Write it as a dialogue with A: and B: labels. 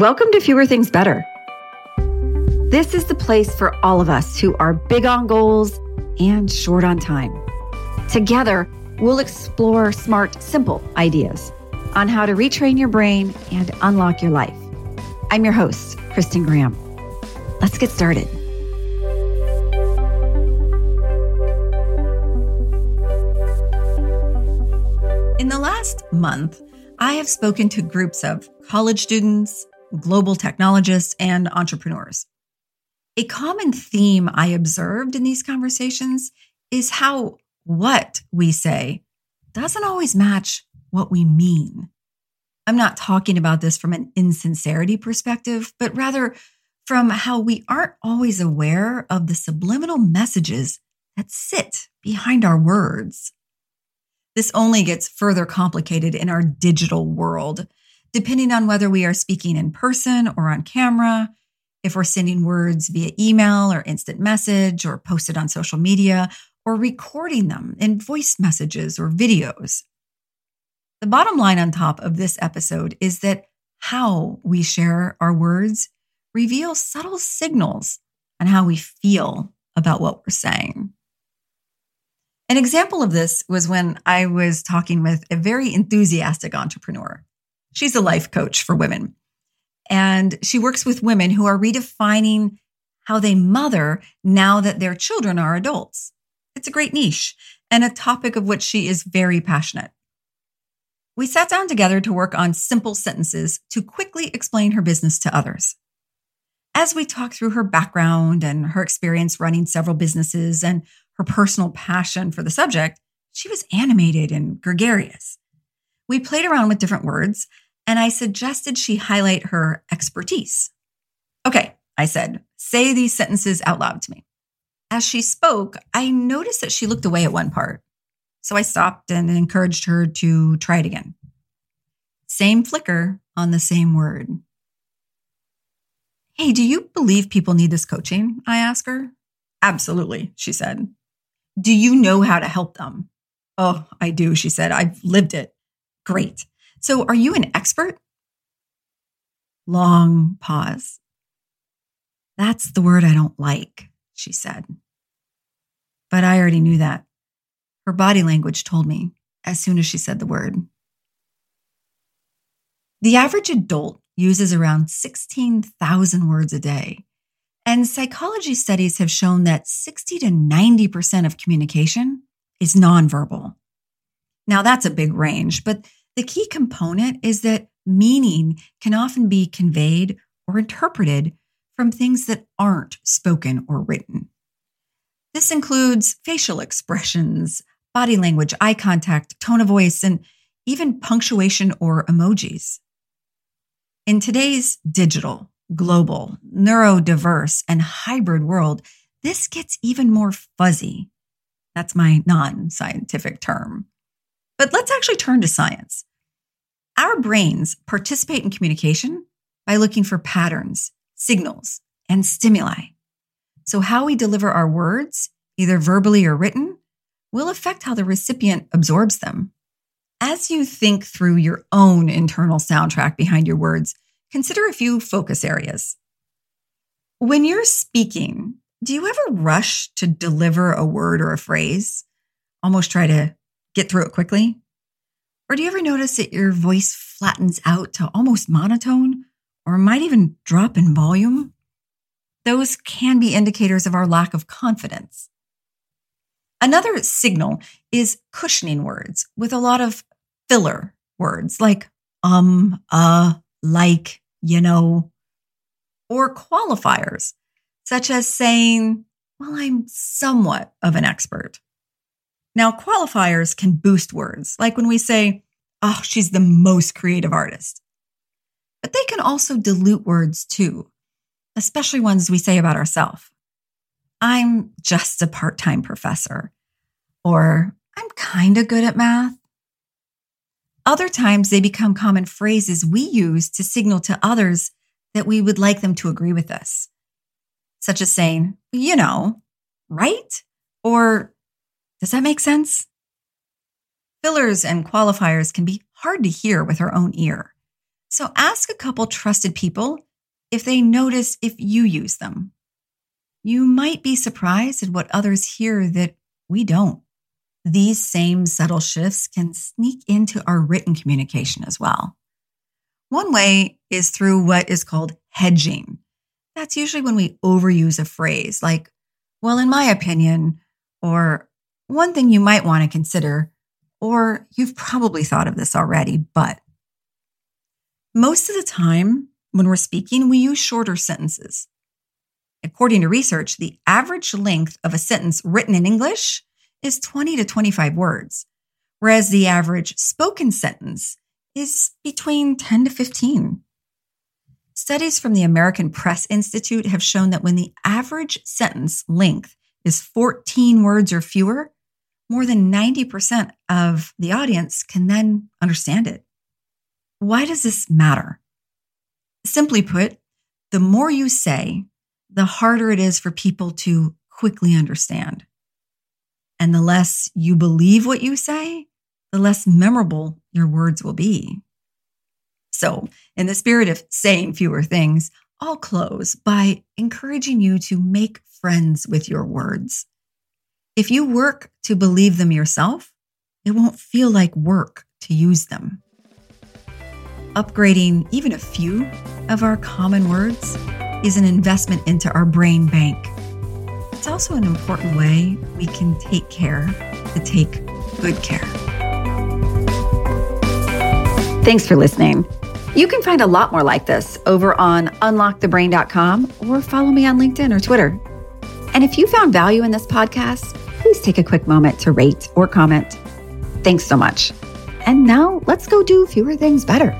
A: Welcome to Fewer Things Better. This is the place for all of us who are big on goals and short on time. Together, we'll explore smart, simple ideas on how to retrain your brain and unlock your life. I'm your host, Kristen Graham. Let's get started. In the last month, I have spoken to groups of college students, global technologists, and entrepreneurs. A common theme I observed in these conversations is how what we say doesn't always match what we mean. I'm not talking about this from an insincerity perspective, but rather from how we aren't always aware of the subliminal messages that sit behind our words. This only gets further complicated in our digital world, depending on whether we are speaking in person or on camera, if we're sending words via email or instant message or posted on social media, or recording them in voice messages or videos. The bottom line on top of this episode is that how we share our words reveals subtle signals on how we feel about what we're saying. An example of this was when I was talking with a very enthusiastic entrepreneur. She's a life coach for women. And she works with women who are redefining how they mother now that their children are adults. It's a great niche and a topic of which she is very passionate. We sat down together to work on simple sentences to quickly explain her business to others. As we talked through her background and her experience running several businesses and her personal passion for the subject, she was animated and gregarious. We played around with different words and I suggested she highlight her expertise. Okay, I said, say these sentences out loud to me. As she spoke, I noticed that she looked away at one part. So I stopped and encouraged her to try it again. Same flicker on the same word. Hey, do you believe people need this coaching? I asked her. Absolutely, she said. Do you know how to help them? Oh, I do, she said. I've lived it. Great. So, are you an expert? Long pause. That's the word I don't like, she said. But I already knew that. Her body language told me as soon as she said the word. The average adult uses around 16,000 words a day. And psychology studies have shown that 60 to 90% of communication is nonverbal. Now, that's a big range, but the key component is that meaning can often be conveyed or interpreted from things that aren't spoken or written. This includes facial expressions, body language, eye contact, tone of voice, and even punctuation or emojis. In today's digital, global, neurodiverse, and hybrid world, this gets even more fuzzy. That's my non scientific term. But let's actually turn to science. Our brains participate in communication by looking for patterns, signals, and stimuli. So, how we deliver our words, either verbally or written, will affect how the recipient absorbs them. As you think through your own internal soundtrack behind your words, consider a few focus areas. When you're speaking, do you ever rush to deliver a word or a phrase? Almost try to get through it quickly? Or do you ever notice that your voice flattens out to almost monotone or might even drop in volume? Those can be indicators of our lack of confidence. Another signal is cushioning words with a lot of filler words like um, uh, like, you know, or qualifiers such as saying, well, I'm somewhat of an expert. Now, qualifiers can boost words, like when we say, oh, she's the most creative artist. But they can also dilute words too, especially ones we say about ourselves. I'm just a part time professor, or I'm kind of good at math. Other times they become common phrases we use to signal to others that we would like them to agree with us, such as saying, you know, right? Or does that make sense? Fillers and qualifiers can be hard to hear with our own ear. So ask a couple trusted people if they notice if you use them. You might be surprised at what others hear that we don't. These same subtle shifts can sneak into our written communication as well. One way is through what is called hedging. That's usually when we overuse a phrase like, well, in my opinion, or one thing you might want to consider, or you've probably thought of this already, but most of the time when we're speaking, we use shorter sentences. According to research, the average length of a sentence written in English is 20 to 25 words, whereas the average spoken sentence is between 10 to 15. Studies from the American Press Institute have shown that when the average sentence length is 14 words or fewer, more than 90% of the audience can then understand it. Why does this matter? Simply put, the more you say, the harder it is for people to quickly understand. And the less you believe what you say, the less memorable your words will be. So, in the spirit of saying fewer things, I'll close by encouraging you to make friends with your words. If you work to believe them yourself, it won't feel like work to use them. Upgrading even a few of our common words is an investment into our brain bank. It's also an important way we can take care to take good care. Thanks for listening. You can find a lot more like this over on unlockthebrain.com or follow me on LinkedIn or Twitter. And if you found value in this podcast, please take a quick moment to rate or comment. Thanks so much. And now let's go do fewer things better.